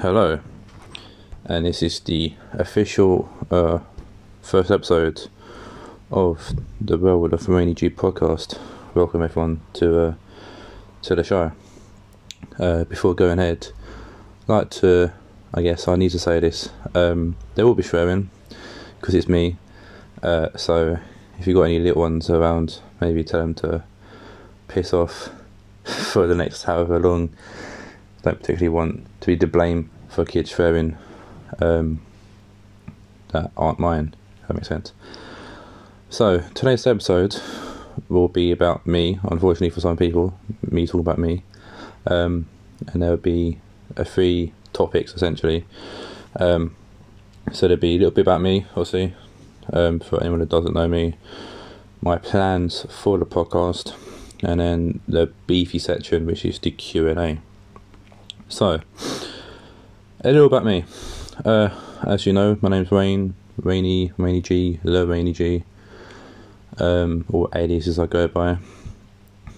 Hello, and this is the official uh, first episode of the World of Wayney G podcast. Welcome everyone to uh, to the show. Uh, before going ahead, I'd like to, I guess I need to say this. Um, there will be swearing because it's me. Uh, so if you've got any little ones around, maybe tell them to piss off for the next however long. Don't particularly want to be to blame for kids swearing um, that aren't mine. If that makes sense. So today's episode will be about me. Unfortunately for some people, me talking about me, um, and there will be a three topics essentially. Um, so there'll be a little bit about me, obviously, um, for anyone that doesn't know me, my plans for the podcast, and then the beefy section, which is the Q and A. So, a little about me. Uh, as you know, my name's Wayne, Wayney, Wayney G, the Wayney G, um, or aliases I go by.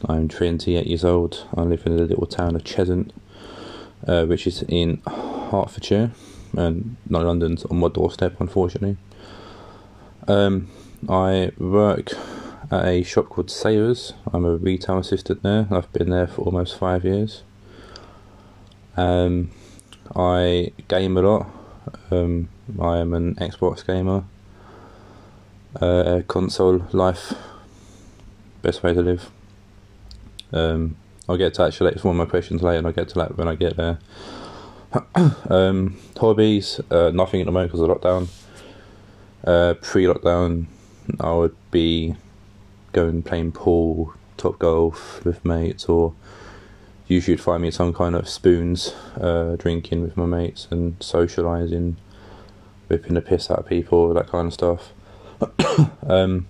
I'm 28 years old. I live in the little town of Cheshunt, uh, which is in Hertfordshire, and not London's on my doorstep, unfortunately. Um, I work at a shop called Savers. I'm a retail assistant there. I've been there for almost five years. Um, I game a lot. Um, I am an Xbox gamer. Uh, console life, best way to live. Um, I'll get to actually one of my questions later, and I'll get to that when I get there. um, hobbies, uh, nothing at the moment because of lockdown. Uh, pre-lockdown, I would be going playing pool, top golf with mates, or usually you'd find me some kind of spoons, uh, drinking with my mates and socialising, whipping the piss out of people, that kind of stuff. um,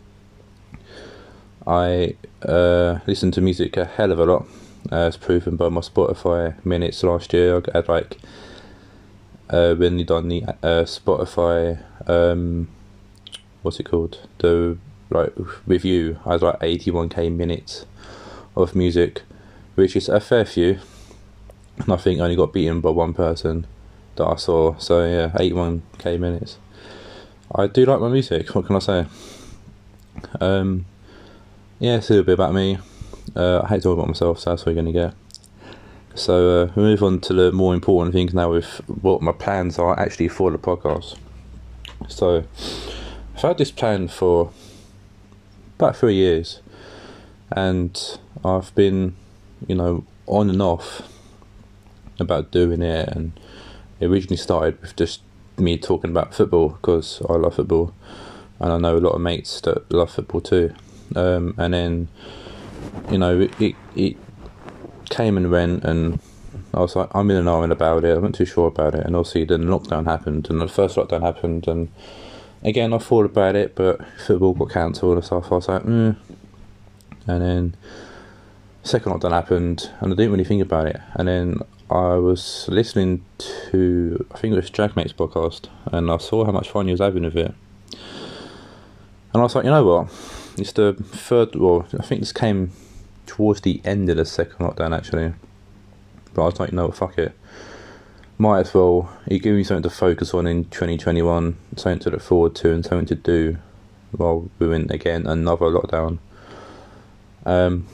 I uh, listen to music a hell of a lot, as proven by my Spotify minutes last year. I had like uh, when they done the uh, Spotify, um, what's it called? The like review. I had like eighty one k minutes of music, which is a fair few. And I think I only got beaten by one person that I saw. So yeah, eighty one k minutes. I do like my music. What can I say? Um, yeah, it's a little bit about me. Uh, I hate talking about myself, so that's what you're going to get. So uh, we move on to the more important things now with what my plans are actually for the podcast. So I've had this plan for about three years, and I've been, you know, on and off about doing it, and it originally started with just me talking about football because I love football, and I know a lot of mates that love football too. Um, and then, you know, it, it, came and went, and I was like, I'm in an iron about it. I wasn't too sure about it, and obviously then lockdown happened, and the first lockdown happened, and again I thought about it, but football got cancelled and stuff. I was like, mm. and then second lockdown happened, and I didn't really think about it, and then I was listening to I think it was Dragmate's podcast, and I saw how much fun he was having with it, and I was like, you know what, it's the third. Well, I think this came towards the end of the second lockdown actually, but I was like, you know what, fuck it, might as well. It gave me something to focus on in 2021, something to look forward to, and something to do while we're in again another lockdown. Um,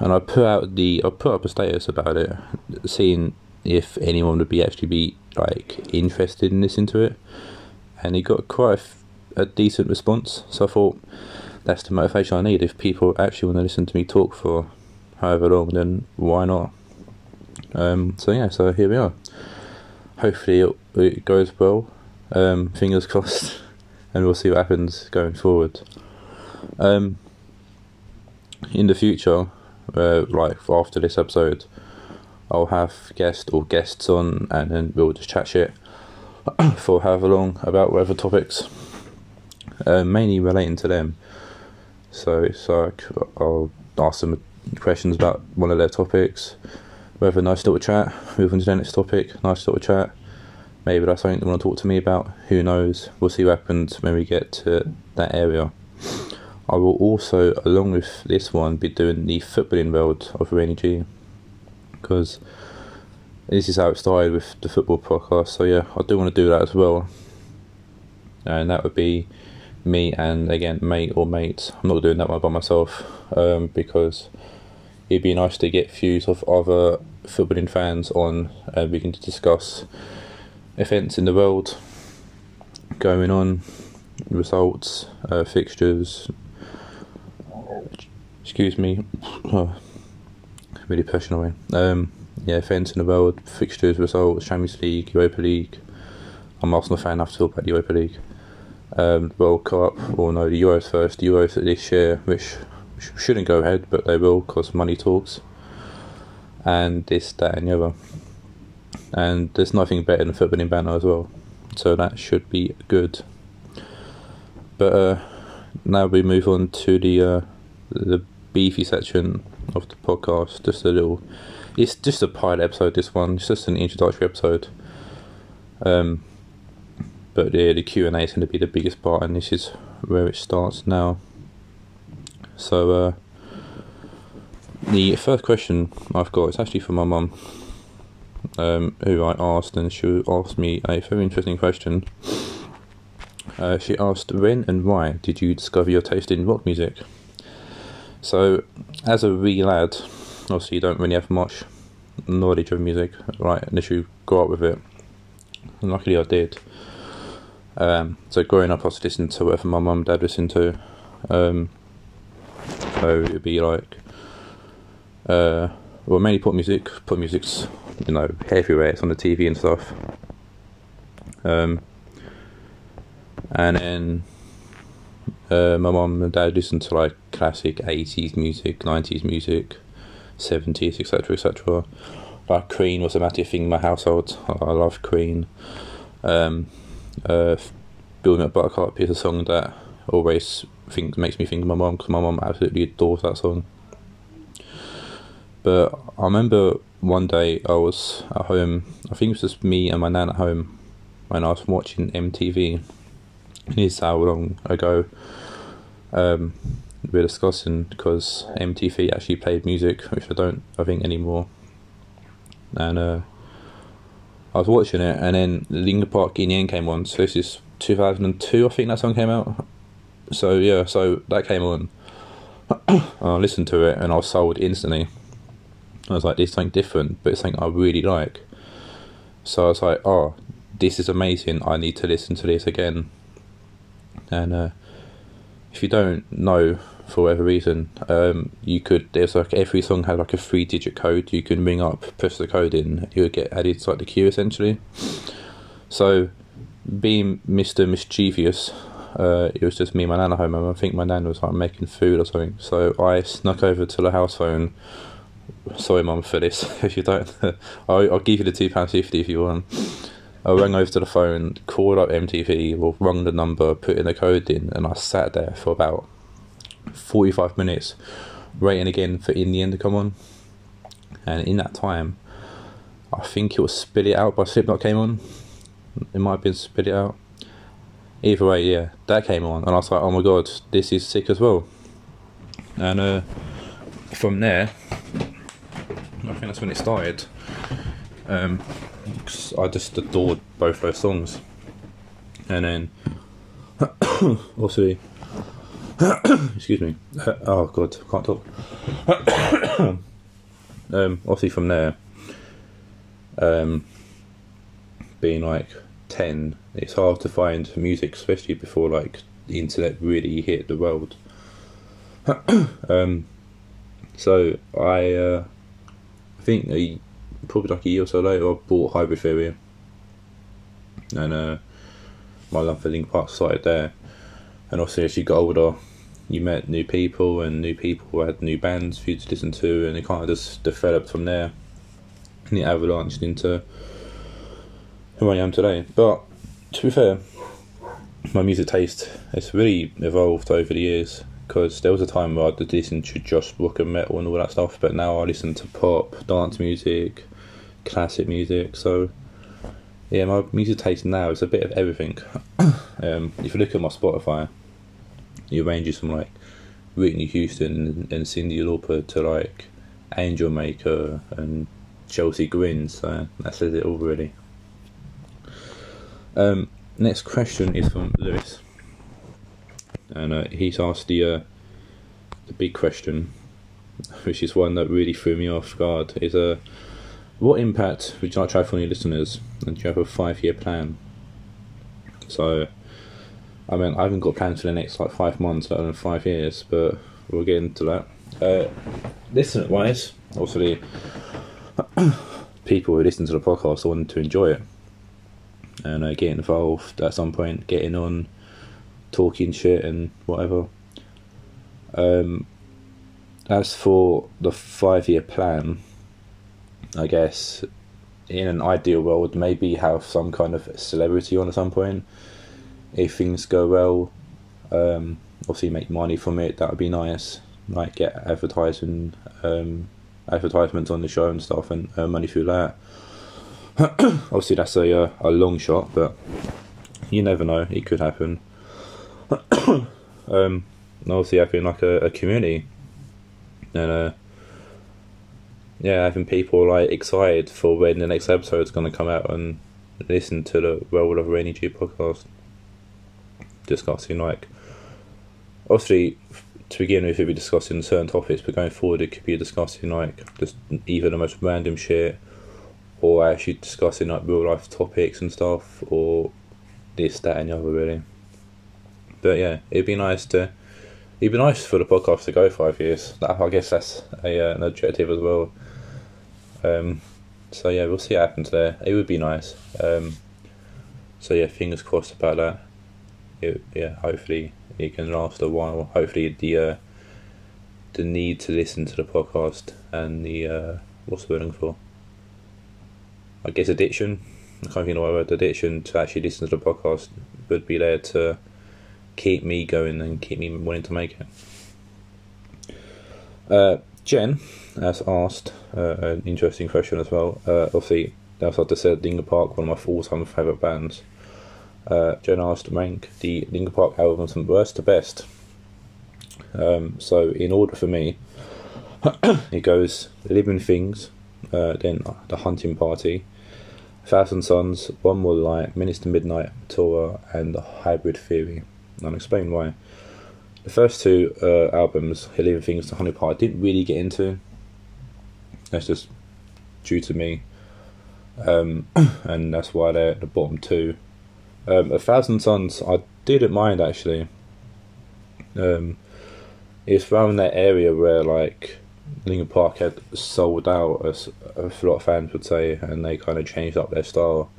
and I put out the I put up a status about it, seeing if anyone would be actually be like interested in listening to it, and it got quite a, decent response. So I thought that's the motivation I need. If people actually want to listen to me talk for however long, then why not? Um, so yeah, so here we are. Hopefully it, it goes well. Um, fingers crossed, and we'll see what happens going forward. Um, in the future, uh, like after this episode, I'll have guests or guests on, and then we'll just chat shit for however long about whatever topics, uh, mainly relating to them. So it's like I'll ask them questions about one of their topics. We have a nice little chat. Move on to the next topic. Nice little chat. Maybe that's something they want to talk to me about. Who knows? We'll see what happens when we get to that area. I will also, along with this one, be doing the footballing world of Wayney G because this is how it started with the football podcast. So yeah, I do want to do that as well, and that would be me and again mate or mates. I'm not doing that one by myself um, because it'd be nice to get views of other footballing fans on, and we can discuss events in the world going on, results, uh, fixtures. Excuse me, oh, really passionate. Um, yeah, the world, fixtures, results, Champions League, Europa League. I'm Arsenal fan. I to talk about the Europa League. Um, World Cup, or no, the Euros first. The Euros this year, which shouldn't go ahead, but they will because money talks. And this, that, and the other. And there's nothing better than footballing banter as well. So that should be good. But uh, now we move on to the uh, the beefy section of the podcast. Just a little. It's just a pilot episode. This one. It's just an introductory episode. Um, but yeah, the Q and A is going to be the biggest part, and this is where it starts now. So uh, the first question I've got is actually for my mum, um, who I asked, and she asked me a very interesting question. Uh, she asked, "When and why did you discover your taste in rock music?" So, as a wee lad, obviously you don't really have much knowledge of music, right? Unless you grow up with it. And luckily, I did. Um, so growing up, I was listening to whatever my mum and dad listened to. Um, so it'd be like, uh, well, mainly pop music. Pop music's, you know, everywhere. It's on the TV and stuff. Um, and then uh, my mum and dad listened to like classic 80s music, 90s music, 70s, etc., etc. Like Queen was a massive thing in my household. I love Queen. Um, uh, Build Me Up Buttercup is a song that always think makes me think of my mum because my mum absolutely adores that song. But I remember one day I was at home. I think it was just me and my nan at home and I was watching MTV. And this how long ago um, we are discussing because MTV actually played music, which I don't, I think, anymore. And uh, I was watching it, and then Linkin Park in the end came on. So this is 2002, I think that song came out. So yeah, so that came on. I listened to it, and I was sold instantly. I was like, "This is something different, but it's something I really like." So I was like, "Oh, this is amazing! I need to listen to this again." And uh, if you don't know for whatever reason, um, you could. There's like every song had like a three-digit code. You can ring up, press the code in, you would get added to like the queue essentially. So, being Mister Mischievous, uh, it was just me and my nan at home, and I think my nan was like making food or something. So I snuck over to the house phone. Sorry, mum, for this. if you don't, I'll, I'll give you the two pound fifty if you want. I rang over to the phone, called up MTV, or rung the number, put in the code in, and I sat there for about 45 minutes waiting again for In the End to come on. And in that time, I think it was Spit It Out by Slipknot came on. It might have been Spit It Out. Either way, yeah, that came on, and I was like, oh my god, this is sick as well. And uh, from there, I think that's when it started. Um, I just adored both those songs. And then, also, excuse me. Oh god, can't talk. um, obviously from there, um, being like ten, it's hard to find music, especially before like the internet really hit the world. um, so I, uh, I think a, probably like a year or so later, I bought Hybrid Theory, and uh, my love for Linkin Park started there. And obviously as you got older you met new people and new people had new bands for you to listen to and it kind of just developed from there. And it avalanched into who I am today. But to be fair my music taste has really evolved over the years because there was a time where I'd listen to just rock and metal and all that stuff but now I listen to pop, dance music, classic music so yeah, my music taste now is a bit of everything. um, if you look at my Spotify, it ranges from like Whitney Houston and, Cyndi Lauper to like Angelmaker and Chelsea grins. So that says it all really. Um, next question is from Lewis, and uh, he's asked the uh, the big question, which is one that really threw me off guard. Is a uh, what impact would you like to have on your listeners? And do you have a five year plan? So, I mean, I haven't got plans for the next like five months, let alone five years, but we'll get into that. Uh, listener wise, obviously, people who listen to the podcast want to enjoy it and uh, get involved at some point, getting on, talking shit and whatever. Um, as for the five year plan, I guess in an ideal world, maybe have some kind of celebrity on at some point. If things go well, um, obviously make money from it. That would be nice. Like get advertising, um, advertisements on the show and stuff, and earn money through that. obviously, that's a uh, a long shot, but you never know. It could happen. um, obviously, having like a, a community and uh, yeah, having people like excited for when the next episode is going to come out and listen to the World of Wayney G podcast, discussing like obviously to begin with, we'll be discussing certain topics, but going forward, it could be discussing like just even the most random shit, or actually discussing like real life topics and stuff, or this, that, and the other, really. But yeah, it'd be nice to. It'd be nice for the podcast to go five years. I guess that's a, uh, an objective as well. Um, so yeah, we'll see what happens there. It would be nice. Um, so yeah, fingers crossed about that. It, yeah, hopefully it can last a while. Hopefully the uh, the need to listen to the podcast and the uh, what's the word for? I guess addiction. I can't think of the word. Addiction to actually listen to the podcast would be there to keep me going and keep me wanting to make it. Uh, Jen has asked uh, an interesting question as well. Uh, obviously, as I just said, Linkin Park, one of my all-time favourite bands. Uh, Jen asked rank the Linkin Park albums from worst to best. Um, so, in order for me, it goes Living Things, uh, then The Hunting Party, Thousand Suns, One More Light, to Midnight, Meteora, and The Hybrid Theory. And I'll explain why. The first two uh, albums, Living Things to Hunting Party, I didn't really get into. That's just due to me. Um, and that's why they're at the bottom two. Um, A Thousand Suns, I didn't mind actually. Um, it's around that area where like Linkin Park had sold out, as a lot of fans would say, and they kind of changed up their style.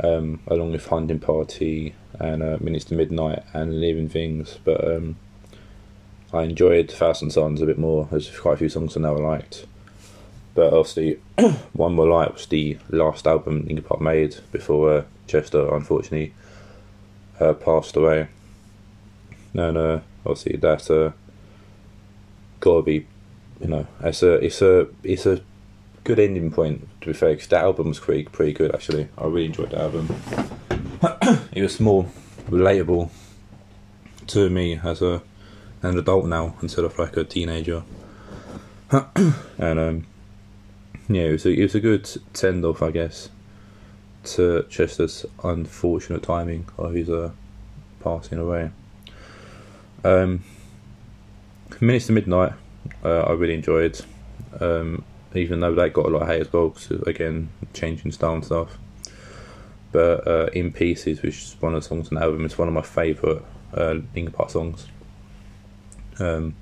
Um, along with Hunting Party and uh, Minutes to Midnight and Living Things, but um, I enjoyed Thousand Suns a bit more. There's quite a few songs I never liked, but obviously One More Light was the last album Park made before uh, Chester unfortunately uh, passed away, and uh, obviously that's uh, gotta be, you know, it's a it's a it's a good ending point to be fair. Cause that album was pretty pretty good actually. I really enjoyed that album. it was more relatable to me as a an adult now instead of like a teenager. and um, yeah, it was a, it was a good send off, I guess, to Chester's unfortunate timing of his uh, passing away. Um, Minutes to Midnight, uh, I really enjoyed. Um, even though that got a lot of hate as well, because again, changing style and stuff. But uh, In Pieces, which is one of the songs on the album, is one of my favourite uh, Linkin Park songs. Um,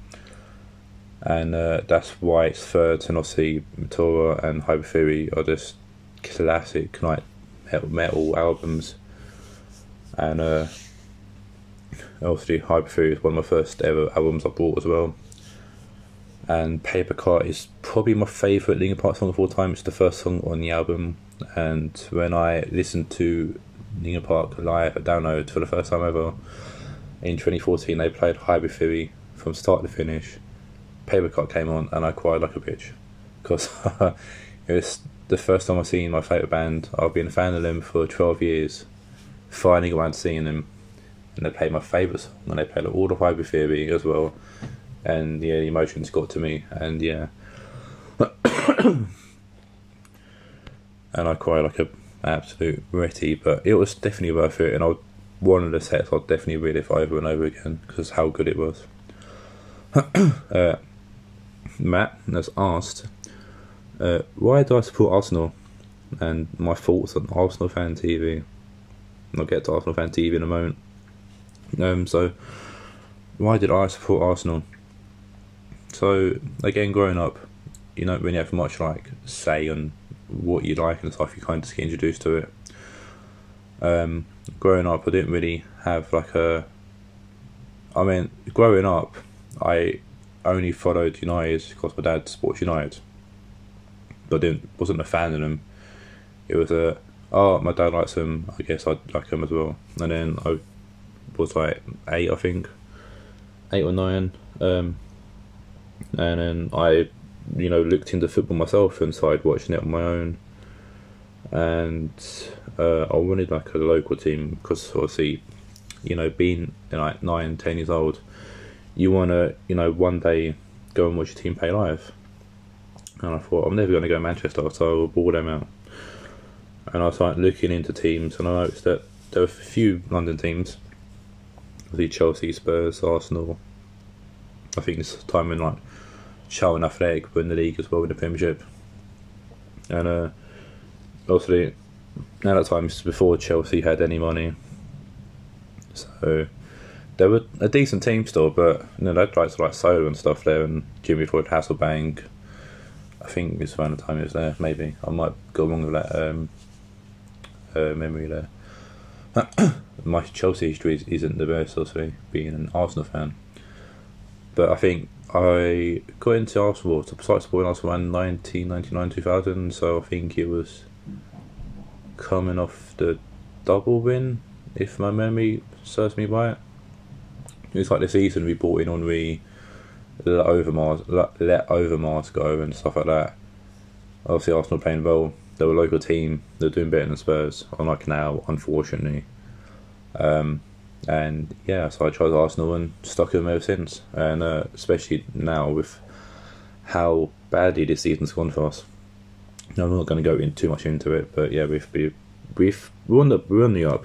and uh, that's why it's third, and obviously Meteora and Hybrid Theory are just classic like metal, albums. And uh, obviously Hybrid Theory is one of my first ever albums I bought as well and Paper Cut is probably my favourite Linkin Park song of all time. It's the first song on the album, and when I listened to Linkin Park live download for the first time ever in 2014, they played Hybrid Theory from start to finish. Paper Cut came on, and I cried like a bitch because it was the first time I've seen my favourite band. I've been a fan of them for 12 years. Finally, got around to seeing them, and they played my favourite song, and they played all the Theory as well and yeah, the emotions got to me, and yeah, and I cried like a absolute retty. But it was definitely worth it, and I one of the sets I'd definitely read it over and over again because how good it was. uh, Matt has asked, uh, why do I support Arsenal? And my thoughts on Arsenal fan TV. I'll get to Arsenal fan TV in a moment. Um, so, why did I support Arsenal? So, again, growing up, you don't really have much like say on what you like and stuff. You kind of just get introduced to it. Um, growing up, I didn't really have like a. I mean, growing up, I only followed United because my dad supports United. But I didn't wasn't a fan of them. It was a oh my dad likes them. I guess I'd like them as well. And then I was like eight, I think, eight or nine. Um, and then I, you know, looked into football myself and started watching it on my own. And uh, I wanted like a local team because obviously, you know, being like nine, ten years old, you want to, you know, one day go and watch your team play live. And I thought, I'm never going to go to Manchester, so I will ball them out. And I started looking into teams, and I noticed that there were a few London teams the Chelsea, Spurs, Arsenal. I think this time when like Charlton Athletic were in the league as well in the Premiership. And uh, obviously, now that time is before Chelsea had any money. So they were a decent team still, but you know, they'd like to like Zola and stuff there, and Jimmy Floyd Hasselbaink. I think it's around the time he was there. Maybe I might go wrong with that um, uh, memory there. My Chelsea history isn't the best, obviously, being an Arsenal fan. But I think I got into Arsenal, to started supporting Arsenal in 1999 2000, so I think it was coming off the double win, if my memory serves me right. It was like the season we bought in on we let Overmars let, Overmars go and stuff like that. Obviously, Arsenal playing well. They were a local team. They're doing better than Spurs. Unlike now, unfortunately. Um, and yeah, so I chose Arsenal and stuck with them ever since. And uh, especially now with how badly this season's gone for us. I'm not going to go in too much into it, but yeah, we've we've we've run the run the up.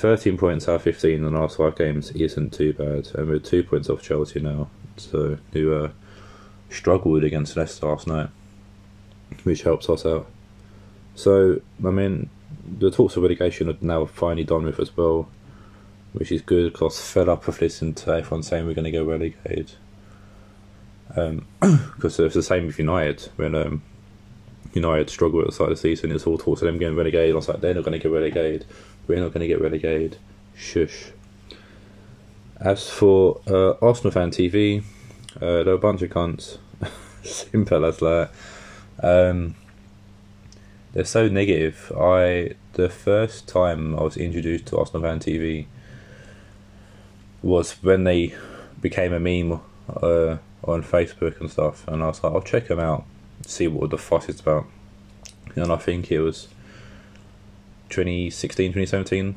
13 points out of 15 in the last five games isn't too bad, and we're two points off Chelsea now. So, who uh, struggled against Leicester last night, which helps us out. So, I mean, the talks of relegation are now finally done with as well, which is good because fed up of listening to everyone saying we're going to go relegated. Um, because it's the same with United when um, United struggle at the start of the season. It's all talks of them getting relegated. I was like, they're not going to get relegated. We're not going to get relegated. Shush. As for uh, Arsenal fan TV, uh, they're a bunch of cunts. Simple as that. Um, they're so negative. I the first time I was introduced to Arsenal fan TV was when they became a meme uh, on Facebook and stuff, and I was like, I'll check them out, see what the fuss is about. And I think it was 2016, 2017.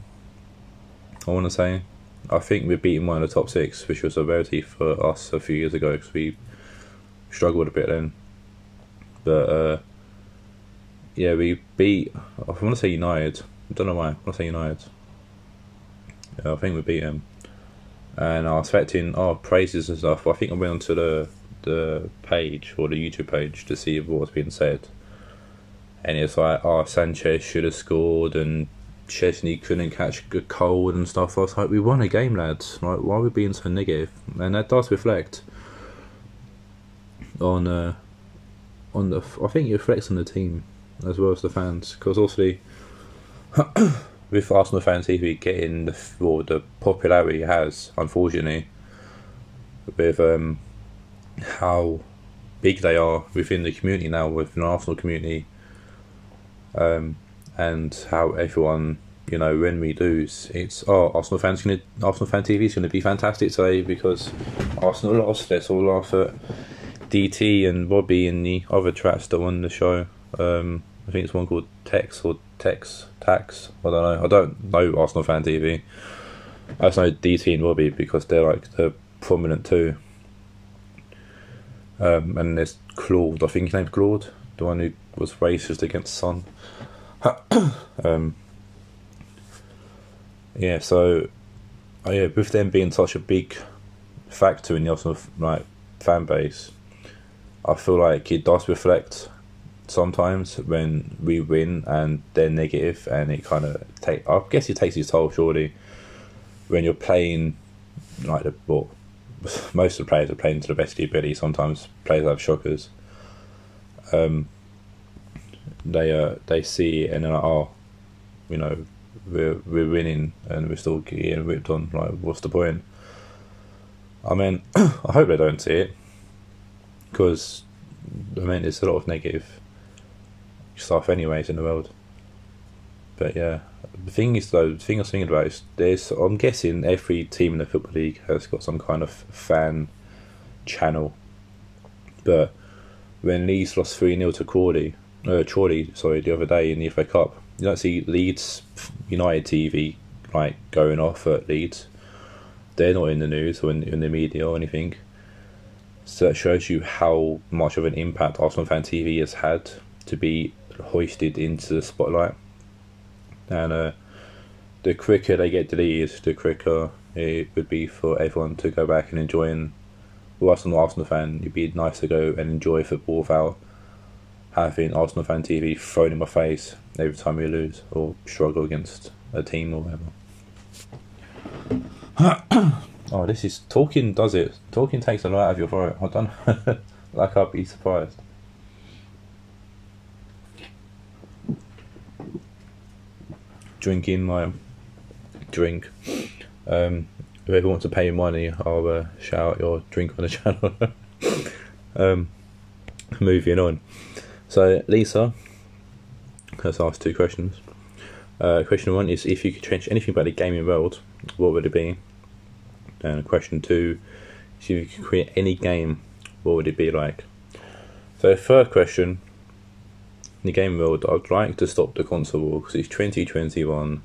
I want to say. I think we beat one of the top six, which was a rarity for us a few years ago because we struggled a bit then. But uh, yeah, we beat. I want to say United. I don't know why. I want to say United. Yeah, I think we beat them, and I was expecting oh praises and stuff. I think I went onto the the page or the YouTube page to see what was being said, and it's like, oh, Sanchez should have scored, and Szczesny couldn't catch a cold and stuff. I was like, we won a game, lads. Like, why are we being so negative? And that does reflect on uh, on the. I think it reflects on the team as well as the fans, because obviously. with Arsenal fans TV getting the well, the popularity it has, unfortunately, with um, how big they are within the community now, within the Arsenal community, um, and how everyone, you know, when we lose, it's oh Arsenal fans gonna Arsenal fan TV is gonna be fantastic today because Arsenal lost. Let's all laugh at DT and Robbie and the other tracks that won the show. Um, I think it's one called Tex or Tex Tax. I don't know. I don't know Arsenal fan TV. I just know DT and Robbie because they're like the prominent too. Um, and there's Claude. I think his name's Claude, the one who was racist against Son. um, yeah, so oh yeah, with them being such a big factor in the Arsenal like fan base, I feel like it does reflect sometimes when we win and they're negative, and it kind of take. I guess it takes its toll, surely, when you're playing like the well, most of the players are playing to the best of their ability. Sometimes players have shockers. Um, they uh, they see it and they're like, oh, you know, we're we're winning and we're still getting ripped on. Like, what's the point? I mean, I hope they don't see it because I mean, there's a lot of negative stuff, anyways, in the world. But yeah, the thing is though, the thing I was thinking about is there's. I'm guessing every team in the football league has got some kind of fan channel, but when Leeds lost three 0 to Crawley, uh, Chorley, sorry, the other day in the FA Cup, you don't see Leeds United TV like going off at Leeds. They're not in the news or in, in the media or anything. So that shows you how much of an impact Arsenal fan TV has had to be hoisted into the spotlight. And uh, the quicker they get deleted, the quicker it would be for everyone to go back and enjoy. And well, an Arsenal fan, it'd be nice to go and enjoy football without having Arsenal fan TV thrown in my face every time we lose or struggle against a team or whatever. oh, this is talking. Does it? Talking takes a lot out of your throat. I don't. like I'd be surprised. Drinking my drink. Um, whoever wants to pay me money, I'll uh, shout out your drink on the channel. um, moving on. So, Lisa has asked two questions. Uh, question one is if you could change anything about the gaming world, what would it be? And question two is if you could create any game, what would it be like? So, first question in the game world, I'd like to stop the console war because it's 2021.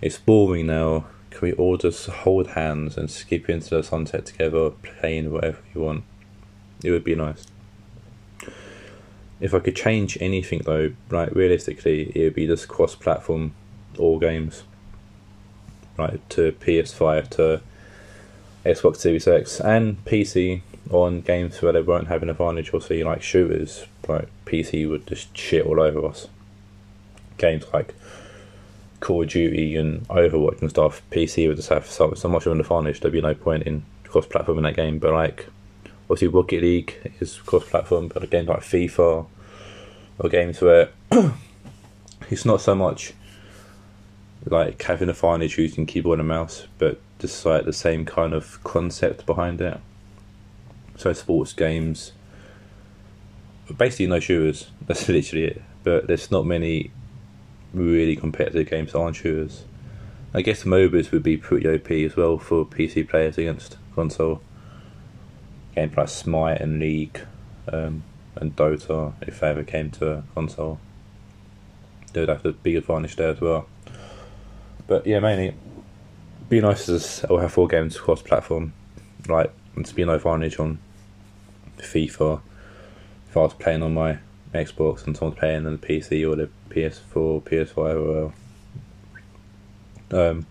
It's boring now. Can we all just hold hands and skip into the sunset together, playing whatever you want? It would be nice if I could change anything though, like realistically, it would be just cross-platform all games, right? To PS5, to Xbox Series X, and PC on games where they won't have an advantage. See, like shooters, like PC would just shit all over us. Games like Call of Duty and Overwatch and stuff, PC would just have so, so much of an advantage. There'd be no point in cross-platform in that game. But like obviously Rocket League is cross-platform, but a game like FIFA or games where it's not so much like having a advantage using keyboard and mouse, but just like the same kind of concept behind it. So sports games, basically no shooters. That's literally it. But there's not many really competitive games that aren't shooters. I guess MOBAs would be pretty OP as well for PC players against console. Games like Smite and League, um, and Dota if they ever came to a console. They would have the big advantage there as well. But yeah, mainly, be nice to will have four games cross platform, like and to be an advantage on FIFA. If I was playing on my Xbox and someone's playing on the PC or the PS4, PS5, or um,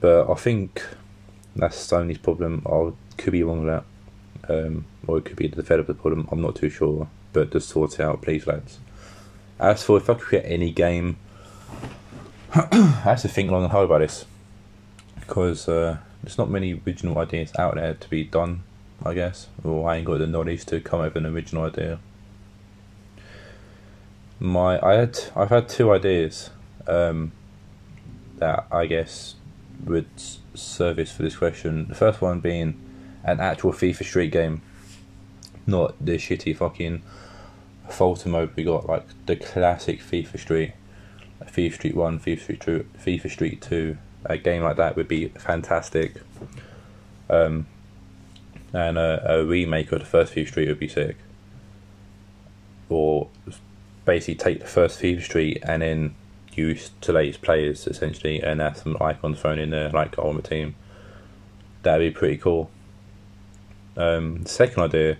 but I think that's Sony's problem. I could be wrong that um, or it could be the developer problem. I'm not too sure, but just sort out, please, lads. As for if I could create any game, I have to think long and hard about this because uh, there's not many original ideas out there to be done. I guess, or I ain't got the knowledge to come up with an original idea. My, I had, I've had two ideas um, that I guess would service for this question. The first one being an actual FIFA Street game, not the shitty fucking Volta mode we got, like the classic FIFA Street, FIFA Street One, FIFA Street Two, FIFA Street Two. A game like that would be fantastic. Um, and a, a remake of the first FIFA Street would be sick. Or basically take the first FIFA Street and then use today's players essentially and have some icons thrown in there like Ultimate Team. That'd be pretty cool. Um, second idea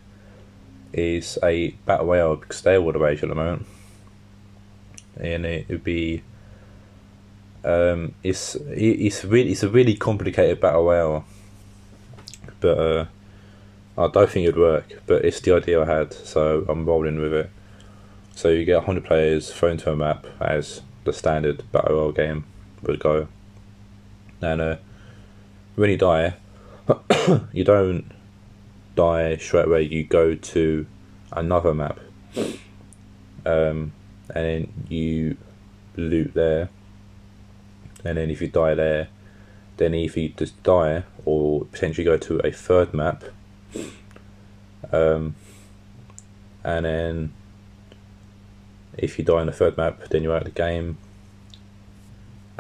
is a battle royale the rage at the moment. and it would be. Um, it's it's really it's a really complicated battle royale, but uh, I don't think it'd work. But it's the idea I had, so I'm rolling with it. So you get 100 players thrown to a map as the standard battle royale game would go, and uh, when you die, you don't die straight away. You go to another map, um, and then you loot there. And then if you die there, then either you just die or potentially go to a third map. Um, and then if you die in the third map, then you're out of the game.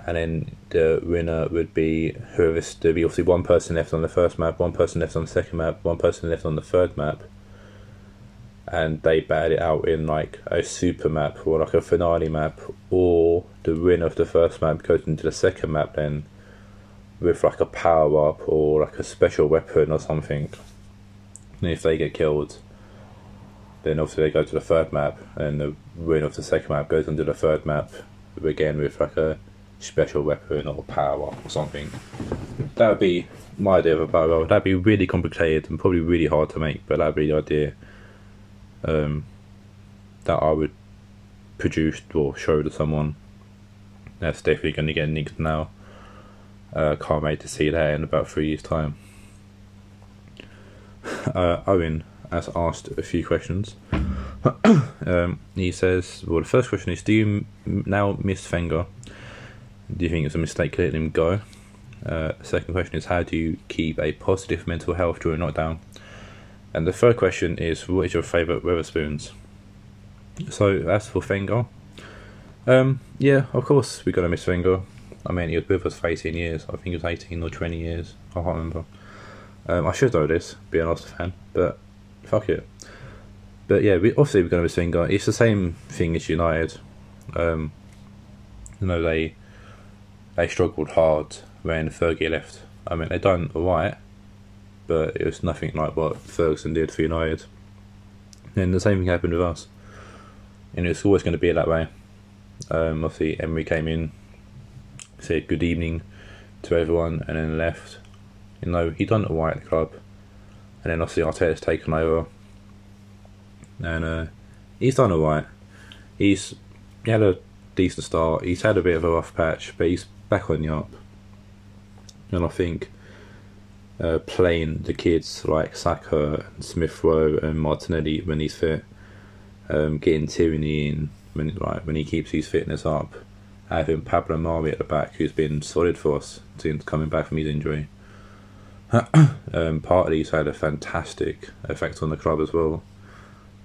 And then the winner would be whoever there'd be obviously one person left on the first map, one person left on the second map, one person left on the third map, and they bat it out in like a super map or like a finale map, or the winner of the first map goes into the second map then with like a power up or like a special weapon or something. And if they get killed, then obviously they go to the third map, and the winner of the second map goes into the third map again with like a special weapon or power up or something. That would be my idea of a royale. That'd be really complicated and probably really hard to make, but that'd be the idea um, that I would produce or show to someone. That's definitely going to get nicked now. Uh, can't wait to see that in about three years' time. Uh, Owen has asked a few questions. um, he says, well, the first question is, do you now miss Wenger? Do you think it's a mistake letting him go? Uh, second question is, how do you keep a positive mental health during lockdown? And the third question is, what is your favourite Wetherspoons? So, as for Wenger, um, yeah, of course, we're to miss Wenger. I mean, he was with us for 18 years. I think it was 18 or 20 years. I can't remember. Um, I should know this, being an Arsenal fan, but fuck it. But yeah, we, obviously we're going to miss Wenger. It's the same thing as United. Um, you know, they they struggled hard when Fergie left. I mean, they done alright, but it was nothing like what Ferguson did for United. And the same thing happened with us. And it's always going to be that way. Um, obviously, Emery came in, said good evening to everyone, and then left. You know, he done alright at the club. And then obviously Arteta's taken over. And uh, he's done alright. He's he had a decent start. He's had a bit of a rough patch, but he's back on up. And I think uh, playing the kids like Saka and Smith Rowe and Martinelli when he's fit, um, getting Tierney in when like when he keeps his fitness up, having Pablo Mari at the back who's been solid for us since coming back from his injury. um, Partey's had a fantastic effect on the club as well.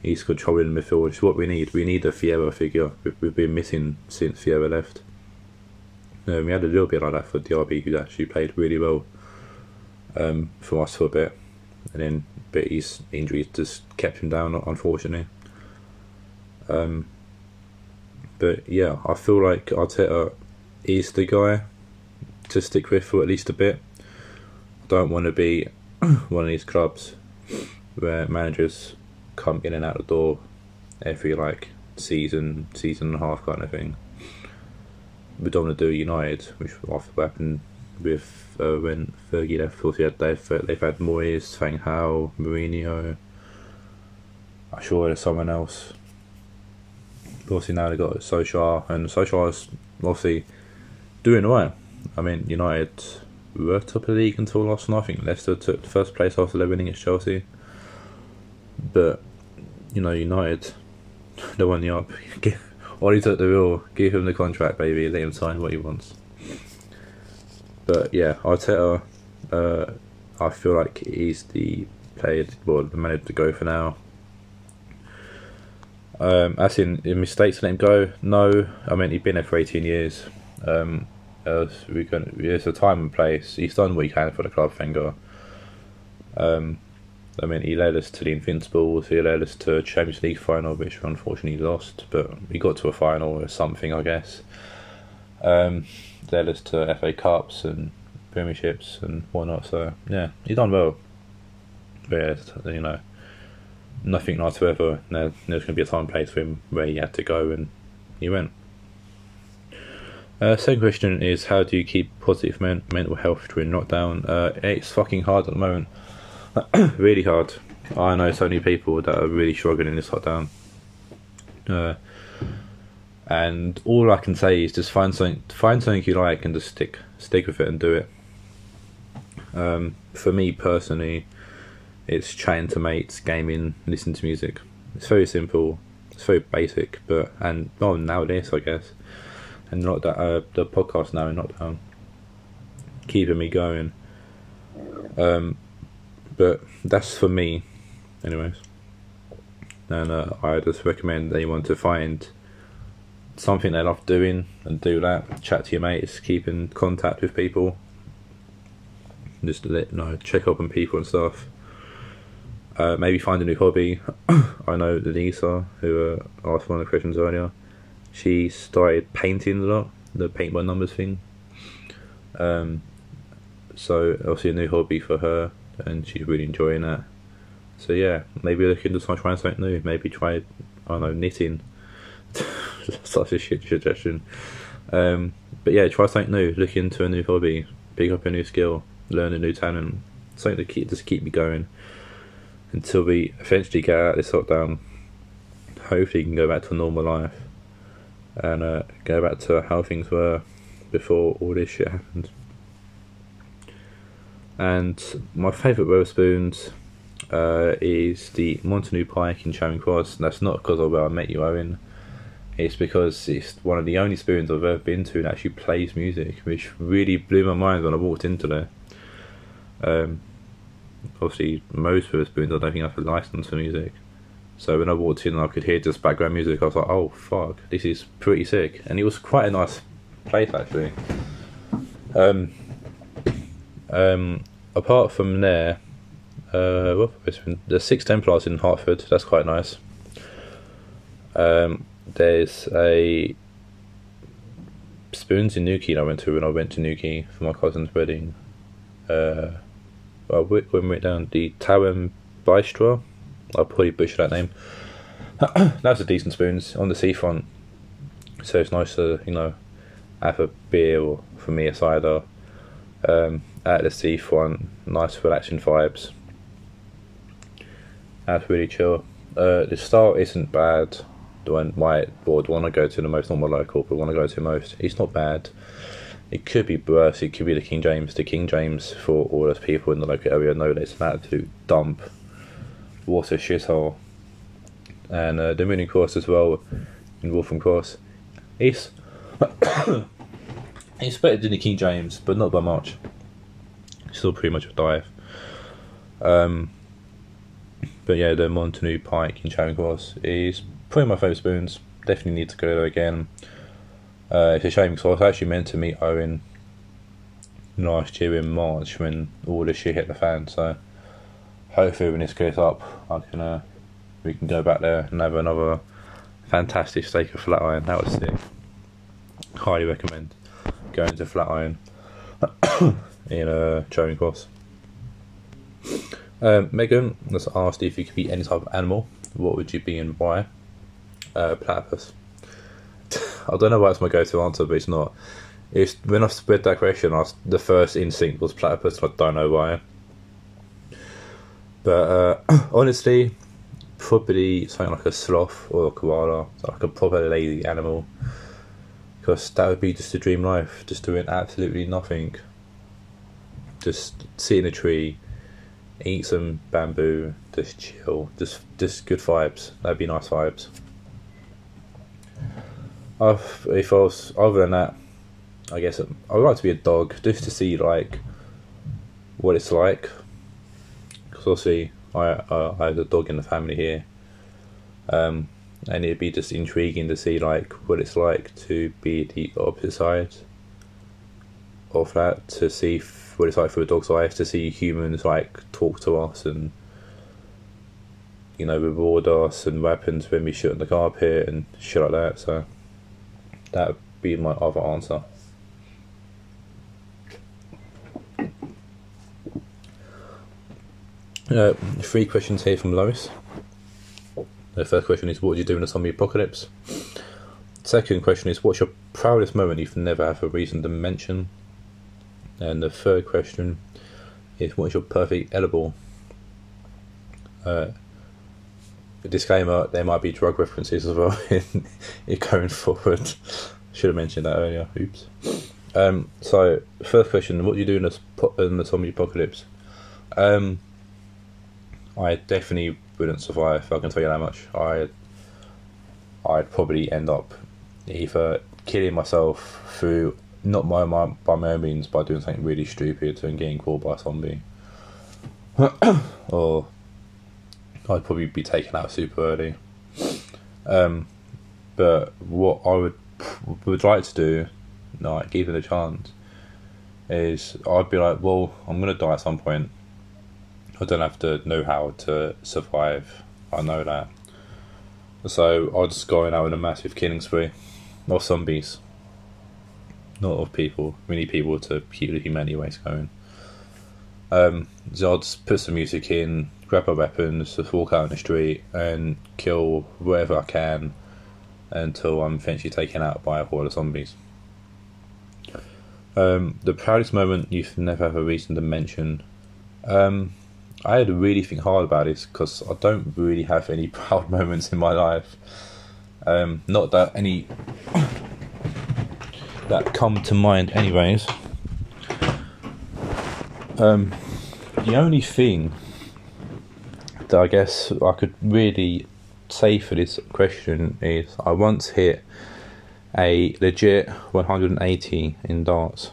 He's controlling midfield, which is what we need. We need a Vieira figure. We've, been missing since Vieira left. Um, we had a little bit like that for Diaby, who actually played really well um, for us for a bit, and then but his injuries just kept him down, unfortunately. Um, but yeah, I feel like Arteta is the guy to stick with for at least a bit. I don't want to be one of these clubs where managers come in and out the door every like season, season and a half kind of thing. We don't want to do United, which often happened with uh, when Fergie left. Course, they've, they've had Moyes, Van Gaal, Mourinho. I'm sure there's someone else. Obviously now they've got Solskjaer, and Solskjaer's obviously doing alright. I mean, United were top of the league until last night. I think Leicester took the first place after their winning against Chelsea. But, you know, United, they won the up. Ollie took the wheel, give him the contract, baby, let him sign what he wants. But yeah, Arteta, uh, I feel like he's the player, well, the manager to go for now. Um, as in, in mistakes let him go. No, I mean he's been there for eighteen years. Um, we can, there's a time and place. He's done what he can for the club, Wenger. Um, I mean, he led us to the Invincibles. He led us to a Champions League final, which we unfortunately lost, but we got to a final or something, I guess. Um, led us to FA Cups and Premierships and whatnot. So yeah, he's done well. But yeah, you know, nothing to ever. There, there's going to be a time and place for him where he had to go, and he went. Uh, second question is how do you keep positive men- mental health during lockdown? Uh, it's fucking hard at the moment. really hard. I know so many people that are really struggling in this lockdown. Uh, and all I can say is just find something, find something you like, and just stick, stick with it and do it. Um, for me personally, it's chatting to mates, gaming, listening to music. It's very simple. It's very basic, but and well nowadays I guess, and not that uh, the podcast now in lockdown, keeping me going. Um, but that's for me, anyways. And uh, I just recommend anyone to find something they love doing and do that. Chat to your mates, keep in contact with people. Just let you know, check up on people and stuff. Uh, maybe find a new hobby. I know Lisa, who uh, asked one of the questions earlier, she started painting a lot, the paint by numbers thing. Um, so obviously a new hobby for her, and she's really enjoying that. So yeah, maybe look into trying something new. Maybe try, I don't know, knitting. Such a shit suggestion. Um, but yeah, try something new. Look into a new hobby. Pick up a new skill. Learn a new talent. Something to keep just keep me going until we eventually get out of this lockdown. Hopefully, can go back to a normal life and uh, go back to how things were before all this shit happened. And my favourite Wetherspoons uh, is the Montagu Pyke in Charing Cross. And that's not because of where I met you, Owen. It's because it's one of the only spoons I've ever been to that actually plays music, which really blew my mind when I walked into there. Um, obviously, most Wetherspoons I don't think have a license for music. So when I walked in and I could hear just background music, I was like, oh fuck, this is pretty sick. And it was quite a nice place actually. Um, um, apart from there, uh, Six Templars in Hertford. That's quite nice. Um, there's a Spoons in Newquay I went to when I went to Newquay for my cousin's wedding. Uh, we went down the Tawem Bistro, I'll probably butcher that name. That's a decent spoons on the seafront, so it's nice to you know have a beer or for me a cider um, at the seafront. Nice relaxing vibes. That's really chill. Uh, the style isn't bad. The one my board want to go to the most normal local, but want to go to most. It's not bad. It could be worse. It could be the King James. The King James for all those people in the local area know that it's an absolute dump. What a shithole. And uh, the Moon and Cross as well in Waltham Cross. It's it's better than the King James, but not by much. Still pretty much a dive. Um, but yeah, the Montagu Pyke in Charing Cross is probably my favourite spoons. Definitely need to go there again. Uh, it's a shame because I was actually meant to meet Owen last year in March when all this shit hit the fan. So hopefully when this goes up, I can uh, we can go back there and have another fantastic steak of flat iron. That was sick. Highly recommend going to flat iron in uh, Charing Cross. Um, Megan has asked if you could be any type of animal, what would you be and why? Uh, platypus. I don't know why it's my go-to answer, but it's not. It's when I spread that question, I, the first instinct was platypus. I don't know why. But uh, honestly, probably something like a sloth or a koala, like a proper lazy animal. Because that would be just a dream life, just doing absolutely nothing. Just sit in a tree, eat some bamboo, just chill, just just good vibes. That'd be nice vibes. I've, if I was other than that, I guess I would like to be a dog just to see like what it's like. Because obviously I uh, I have a dog in the family here, um, and it'd be just intriguing to see like what it's like to be the opposite side of that to see what it's like for a dog's eyes to see humans like talk to us and you know reward us and weapons when we shoot on the carpet and shit like that. So that would be my other answer. Uh, three questions here from Lois. The first question is, what would you do in a zombie apocalypse? second question is, what's your proudest moment you've never had a reason to mention? And the third question is, what's your perfect edible? Uh, disclaimer: there might be drug references as well in, in going forward. Should have mentioned that earlier. Oops. Um, so, first question: What do you do in the in the zombie apocalypse? Um, I definitely wouldn't survive. I can tell you that much. I, I'd probably end up either killing myself through not my, my by my own means by doing something really stupid and getting caught by a zombie, or I'd probably be taken out super early. Um, but what I would would like to do, like given a chance, is I'd be like, well, I'm gonna die at some point. I don't have to know how to survive. I know that. So I'll just go in out in a massive killing spree of zombies, not of people. We need people to keep the humanity race going. Um, I'll put some music in, grab my weapons, just walk out in the street and kill whoever I can until I'm eventually taken out by a horde of zombies. Um, the proudest moment you've never have a reason to mention. Um, I had to really think hard about this because I don't really have any proud moments in my life. Um, not that any that come to mind, anyways. Um, the only thing that I guess I could really say for this question is I once hit a legit 180 in darts.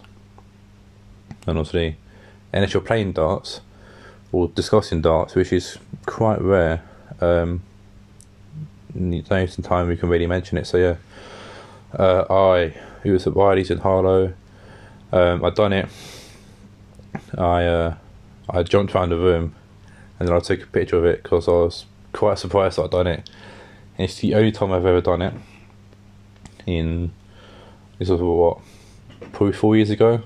And obviously, if you're playing darts or discussing darts, which is quite rare, um, some time we can really mention it. So yeah, uh, I it was at Wiley's in Harlow. Um, I'd done it. I uh, I jumped around the room, and then I took a picture of it because I was quite surprised I'd done it. And it's the only time I've ever done it. In this was what probably four years ago,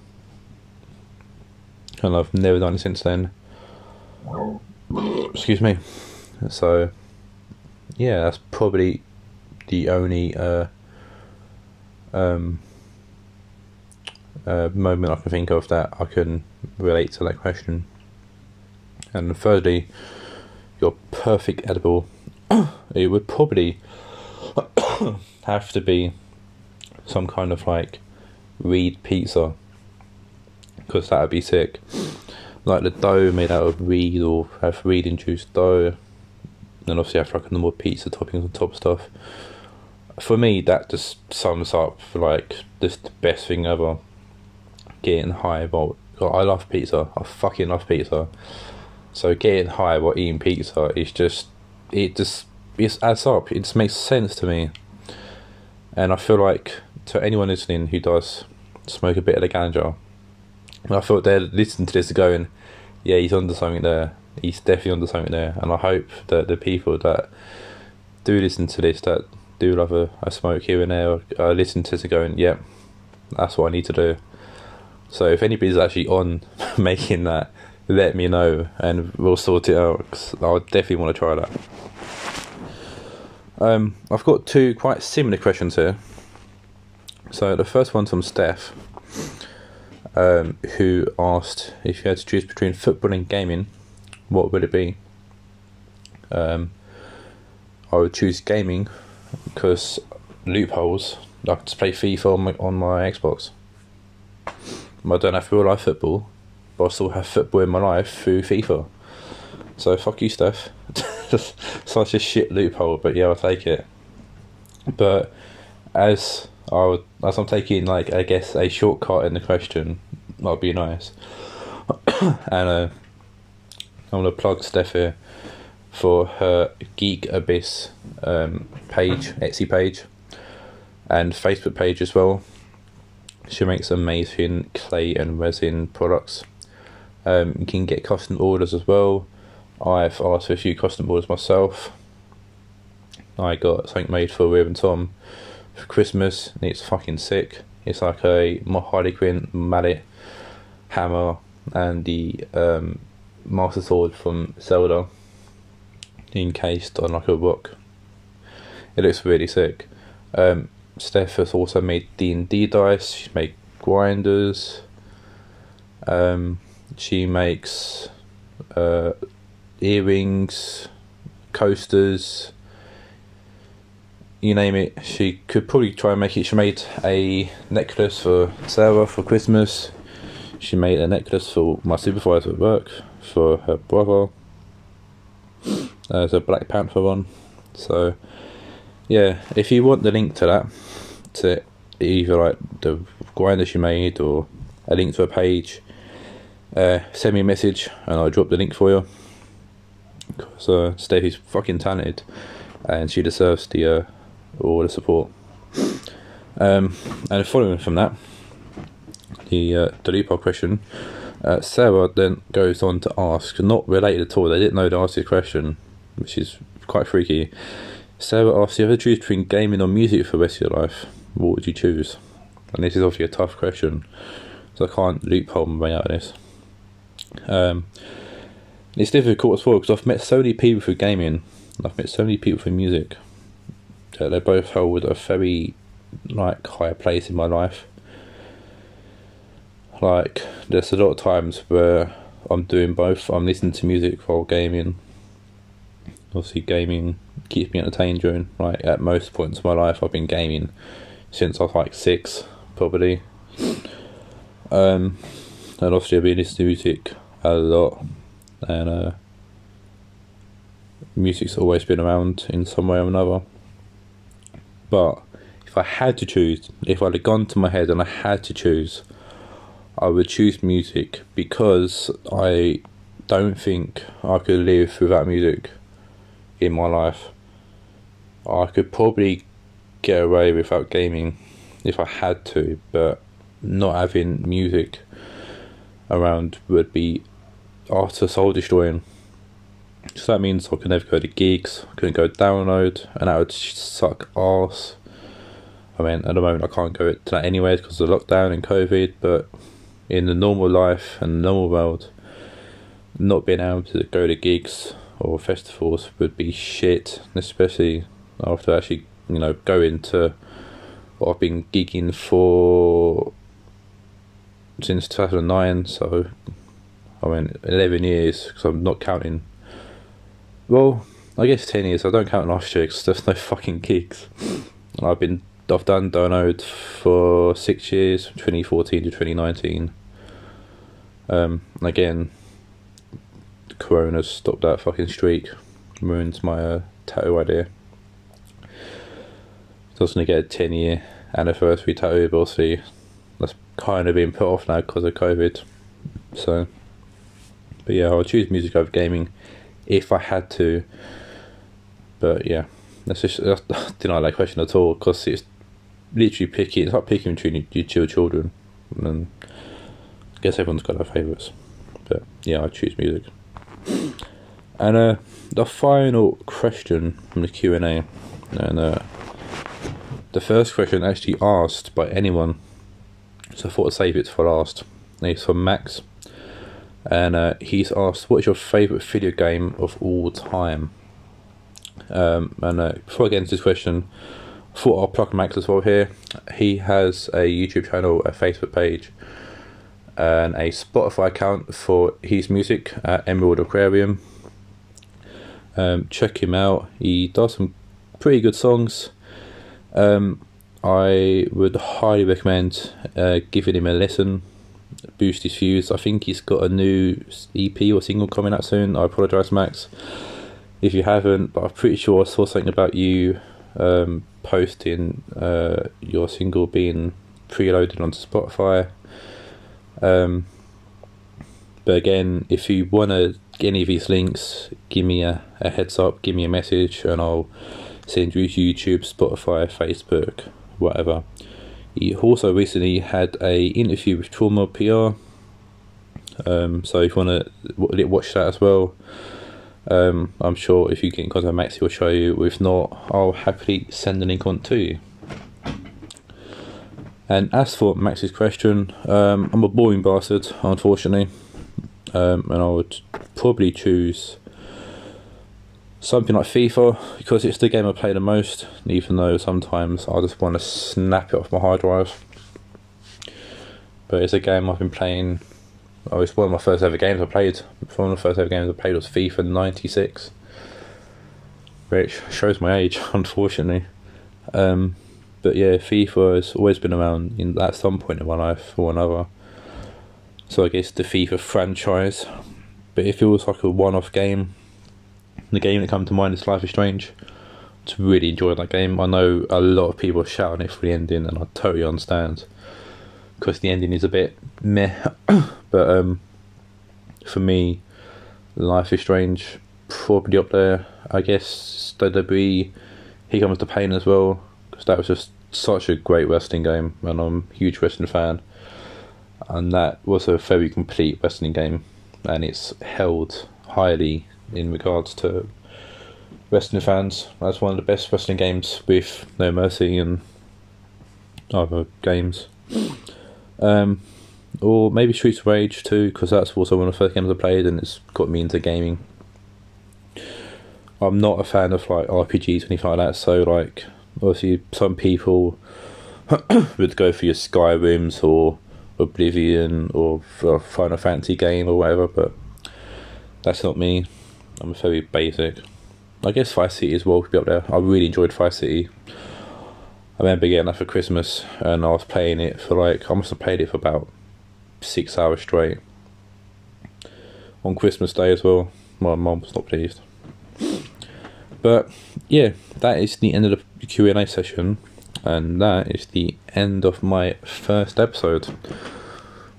and I've never done it since then. Excuse me. So yeah, that's probably the only uh, um, uh, moment I can think of that I can relate to that question. And thirdly, your perfect edible, it would probably have to be some kind of like reed pizza because that would be sick. Like the dough made out of reed or have reed induced dough and obviously have like normal pizza toppings on top stuff. For me, that just sums up like just the best thing ever. Getting high while I love pizza. I fucking love pizza. So getting high while eating pizza is just it just it adds up. It just makes sense to me. And I feel like to anyone listening who does smoke a bit of the ganja, I thought they're listening to this going, yeah, he's onto something there he's definitely onto something there. And I hope that the people that do listen to this, that do love a, a smoke here and there, uh, listen to it going, yeah, that's what I need to do. So if anybody's actually on making that, let me know and we'll sort it out. I definitely want to try that. Um, I've got two quite similar questions here. So the first one's from Steph, um, who asked if you had to choose between football and gaming, what would it be? Um, I would choose gaming because loopholes. I could play FIFA on my, on my Xbox. I don't have real life football, but I still have football in my life through FIFA. So fuck you, Steph. Such a shit loophole, but yeah, I'll take it. But as I would, as I'm taking like I guess a shortcut in the question, that'd be nice. and uh, I'm gonna plug Steph here for her Geek Abyss um, page, Etsy page, and Facebook page as well. She makes amazing clay and resin products. Um, you can get custom orders as well. I've asked for a few custom orders myself. I got something made for Rev and Tom for Christmas, and it's fucking sick. It's like a Harley Quinn mallet, hammer, and the um, Master Sword from Zelda encased on like a rock. It looks really sick. Um, Steph has also made D and D dice. She's made grinders. Um, she makes uh, earrings, coasters. You name it. She could probably try and make it. She made a necklace for Sarah for Christmas. She made a necklace for my supervisor at work for her brother. There's a Black Panther one. So, yeah, if you want the link to that, to either like the grinder she made or a link to a page, uh, send me a message and I'll drop the link for you. Because uh, Stephy's fucking talented and she deserves the uh, all the support. Um, and following from that, the uh, the loophole question, uh, Sarah then goes on to ask, not related at all. They didn't know to ask this question, which is quite freaky. Sarah asks, "You ever choose between gaming or music for the rest of your life? What would you choose?" And this is obviously a tough question, so I can't loophole my way out of this. Um, it's difficult as well because I've met so many people through gaming. I've met so many people through music. That they both hold a very like higher place in my life. Like there's a lot of times where I'm doing both. I'm listening to music while gaming. Obviously, gaming keeps me entertained during like at most points of my life. I've been gaming since I was like six, probably. Um, and obviously I've been listening to music a lot, and uh, music's always been around in some way or another. But if I had to choose, if I'd have gone to my head and I had to choose, I would choose music because I don't think I could live without music in my life. I could probably get away without gaming if I had to, but not having music around would be utter soul destroying. So that means I could never go to gigs, I couldn't go download, and that would suck ass. I mean, at the moment I can't go to that anyways because of the lockdown and COVID, but in the normal life and the normal world, not being able to go to gigs or festivals would be shit, especially after actually, you know, go into what I've been gigging for since 2009, so I mean, 11 years, because I'm not counting. Well, I guess 10 years, I don't count last year because there's no fucking gigs. I've been I've done download for six years, 2014 to 2019. Um, again, Corona stopped that fucking streak, ruined my uh, tattoo idea. I going to get a 10 year anniversary tattoo, but obviously that's kind of been put off now because of COVID. So, but yeah, I'll choose music over gaming if I had to. But yeah, that's just I didn't like that question at all because it's literally picking. It's like picking between your two children, and I guess everyone's got their favourites. But yeah, I choose music. And uh, the final question from the Q and A, and uh, the first question actually asked by anyone, so I thought I'd save it for last. It's from Max, and uh, he's asked, "What is your favourite video game of all time?" Um, and uh, before I get into this question, I thought I'll plug Max as well here. He has a YouTube channel, a Facebook page, and a Spotify account for his music at Emerald Aquarium. Um, check him out. He does some pretty good songs. Um, I would highly recommend uh, giving him a listen, boost his views. I think he's got a new EP or single coming out soon. I apologise, Max, if you haven't, but I'm pretty sure I saw something about you um, posting uh, your single being preloaded onto Spotify. Um, but again, if you want to get any of these links, give me a, a heads up, give me a message, and I'll send you YouTube, Spotify, Facebook, whatever. He also recently had a interview with Trauma PR. Um, so if you want to watch that as well, um, I'm sure if you get in contact with Max, he'll show you. If not, I'll happily send the link on to you. And as for Max's question, um, I'm a boring bastard, unfortunately, um, and I would probably choose something like FIFA because it's the game I play the most. Even though sometimes I just want to snap it off my hard drive, but it's a game I've been playing. Oh, it's one of my first ever games I played. One of the first ever games I played was FIFA '96, which shows my age, unfortunately. Um, but yeah, FIFA has always been around in at some point in my life or another. So I guess the FIFA franchise, but if it feels like a one-off game the game that comes to mind is Life is Strange. To really enjoy that game. I know a lot of people are shouting it for the ending, and I totally understand because the ending is a bit meh. but um, for me, Life is Strange probably up there. I guess WWE, Here Comes the Pain as well because that was just such a great wrestling game, and I'm a huge wrestling fan. And that was a very complete wrestling game, and it's held highly in regards to wrestling fans. That's one of the best wrestling games with No Mercy and other games. Um, or maybe Streets of Rage too, because that's also one of the first games I played, and it's got me into gaming. I'm not a fan of like RPGs or anything like that, so like obviously some people would go for your Skyrims or Oblivion or Final Fantasy game or whatever, but that's not me. I'm very basic. I guess Vice City as well could be up there. I really enjoyed Vice City. I remember getting that for Christmas and I was playing it for like, I must have played it for about six hours straight. On Christmas Day as well. My mum was not pleased. But yeah, that is the end of the Q&A session. And that is the end of my first episode.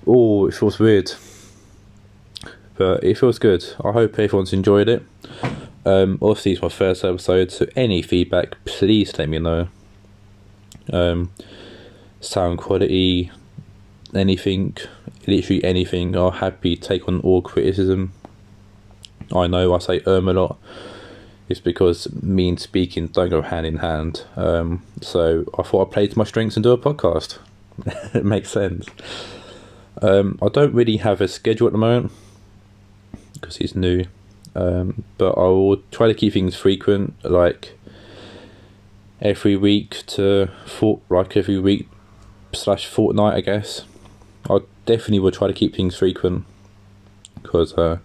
Oh, it feels weird but it feels good. I hope everyone's enjoyed it. Um, obviously, it's my first episode, so any feedback, please let me know. Um, sound quality, anything, literally anything. I'm happy take on all criticism. I know I say um a lot. It's because me and speaking don't go hand in hand. Um, so I thought I'd play to my strengths and do a podcast. it makes sense. Um, I don't really have a schedule at the moment because he's new. Um, but I will try to keep things frequent, like every week to fort, like every week slash fortnight, I guess. I definitely will try to keep things frequent because uh,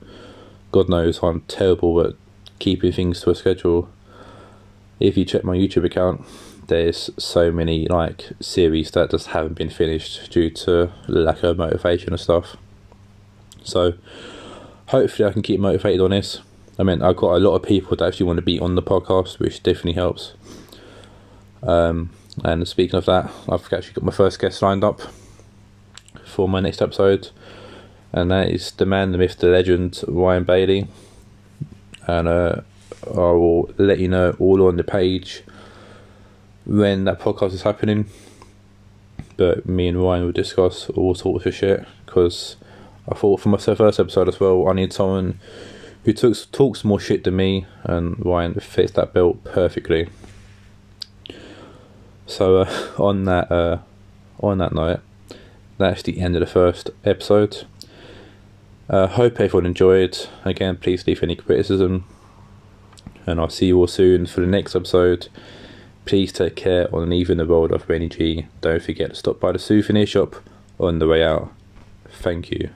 God knows I'm terrible at keeping things to a schedule. If you check my YouTube account, there's so many like series that just haven't been finished due to lack of motivation and stuff. So hopefully I can keep motivated on this. I mean, I've got a lot of people that actually want to be on the podcast, which definitely helps. Um, and speaking of that, I've actually got my first guest lined up for my next episode, and that is the man, the myth, the legend, Ryan Bailey. And uh, I will let you know all on the page when that podcast is happening. But me and Ryan will discuss all sorts of shit because I thought for my first episode as well, I need someone who talks talks more shit than me, and Ryan fits that bill perfectly. So uh, on that uh, on that note, that's the end of the first episode. Uh, hope everyone enjoyed. Again, please leave any criticism, and I'll see you all soon for the next episode. Please take care on leaving the world of Wayney G. Don't forget to stop by the souvenir shop on the way out. Thank you.